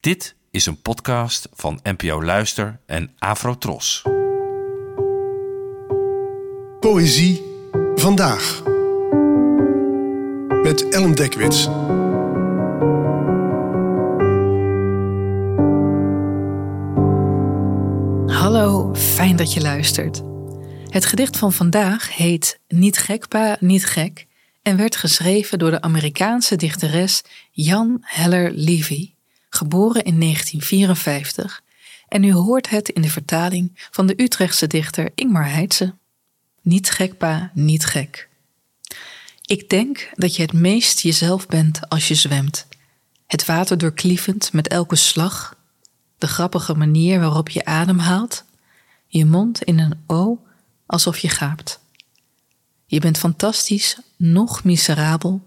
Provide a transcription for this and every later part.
Dit is een podcast van NPO Luister en Afrotros. Poëzie vandaag. Met Ellen Dekwits. Hallo, fijn dat je luistert. Het gedicht van vandaag heet Niet gek pa, niet gek en werd geschreven door de Amerikaanse dichteres Jan Heller Levy, geboren in 1954 en u hoort het in de vertaling van de Utrechtse dichter Ingmar Heitse. Niet gek pa, niet gek. Ik denk dat je het meest jezelf bent als je zwemt. Het water doorklievend met elke slag, de grappige manier waarop je ademhaalt, je mond in een O alsof je gaapt. Je bent fantastisch, nog miserabel,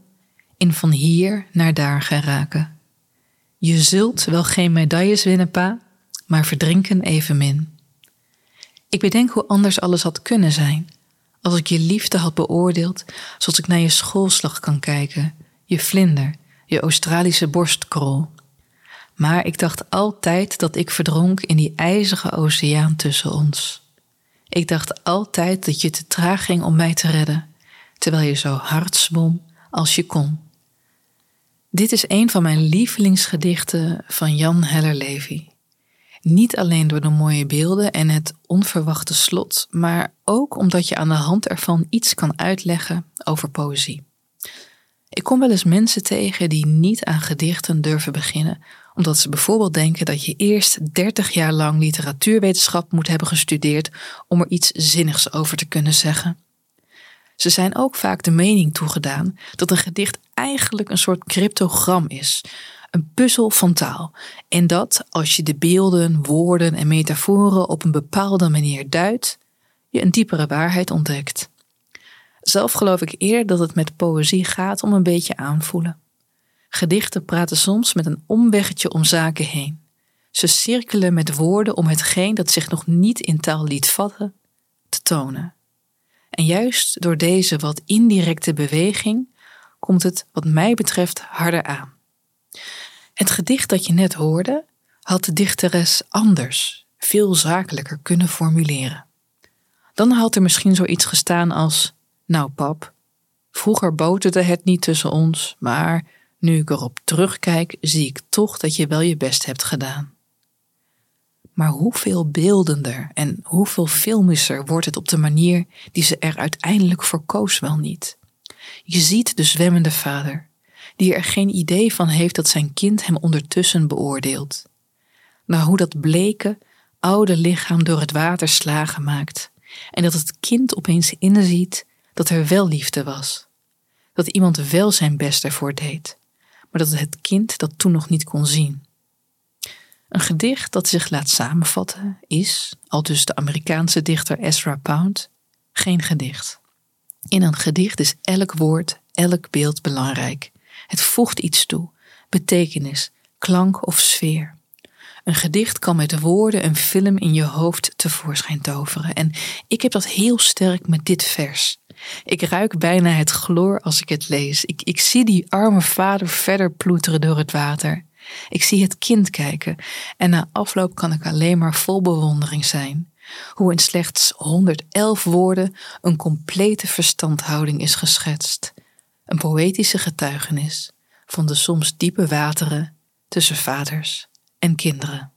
in van hier naar daar geraken. Je zult wel geen medailles winnen, pa, maar verdrinken evenmin. Ik bedenk hoe anders alles had kunnen zijn, als ik je liefde had beoordeeld zoals ik naar je schoolslag kan kijken, je vlinder, je Australische borstkrol. Maar ik dacht altijd dat ik verdronk in die ijzige oceaan tussen ons. Ik dacht altijd dat je te traag ging om mij te redden, terwijl je zo hard zwom als je kon. Dit is een van mijn lievelingsgedichten van Jan Heller Levy. Niet alleen door de mooie beelden en het onverwachte slot, maar ook omdat je aan de hand ervan iets kan uitleggen over poëzie. Ik kom wel eens mensen tegen die niet aan gedichten durven beginnen, omdat ze bijvoorbeeld denken dat je eerst 30 jaar lang literatuurwetenschap moet hebben gestudeerd om er iets zinnigs over te kunnen zeggen. Ze zijn ook vaak de mening toegedaan dat een gedicht eigenlijk een soort cryptogram is, een puzzel van taal. En dat als je de beelden, woorden en metaforen op een bepaalde manier duidt, je een diepere waarheid ontdekt. Zelf geloof ik eer dat het met poëzie gaat om een beetje aanvoelen. Gedichten praten soms met een omweggetje om zaken heen. Ze cirkelen met woorden om hetgeen dat zich nog niet in taal liet vatten, te tonen. En juist door deze wat indirecte beweging komt het, wat mij betreft, harder aan. Het gedicht dat je net hoorde, had de dichteres anders, veel zakelijker kunnen formuleren. Dan had er misschien zoiets gestaan als: Nou, pap, vroeger boterde het niet tussen ons, maar nu ik erop terugkijk, zie ik toch dat je wel je best hebt gedaan. Maar hoeveel beeldender en hoeveel filmischer wordt het op de manier die ze er uiteindelijk voor koos wel niet. Je ziet de zwemmende vader, die er geen idee van heeft dat zijn kind hem ondertussen beoordeelt. Naar hoe dat bleke, oude lichaam door het water slagen maakt en dat het kind opeens inziet dat er wel liefde was. Dat iemand wel zijn best ervoor deed, maar dat het kind dat toen nog niet kon zien. Een gedicht dat zich laat samenvatten is, al dus de Amerikaanse dichter Ezra Pound, geen gedicht. In een gedicht is elk woord, elk beeld belangrijk. Het voegt iets toe, betekenis, klank of sfeer. Een gedicht kan met woorden een film in je hoofd tevoorschijn toveren. En ik heb dat heel sterk met dit vers. Ik ruik bijna het chloor als ik het lees. Ik, ik zie die arme vader verder ploeteren door het water. Ik zie het kind kijken en na afloop kan ik alleen maar vol bewondering zijn. Hoe in slechts 111 woorden een complete verstandhouding is geschetst. Een poëtische getuigenis van de soms diepe wateren tussen vaders en kinderen.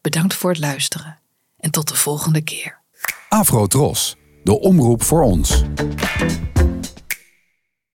Bedankt voor het luisteren en tot de volgende keer. Afro Tros, de omroep voor ons.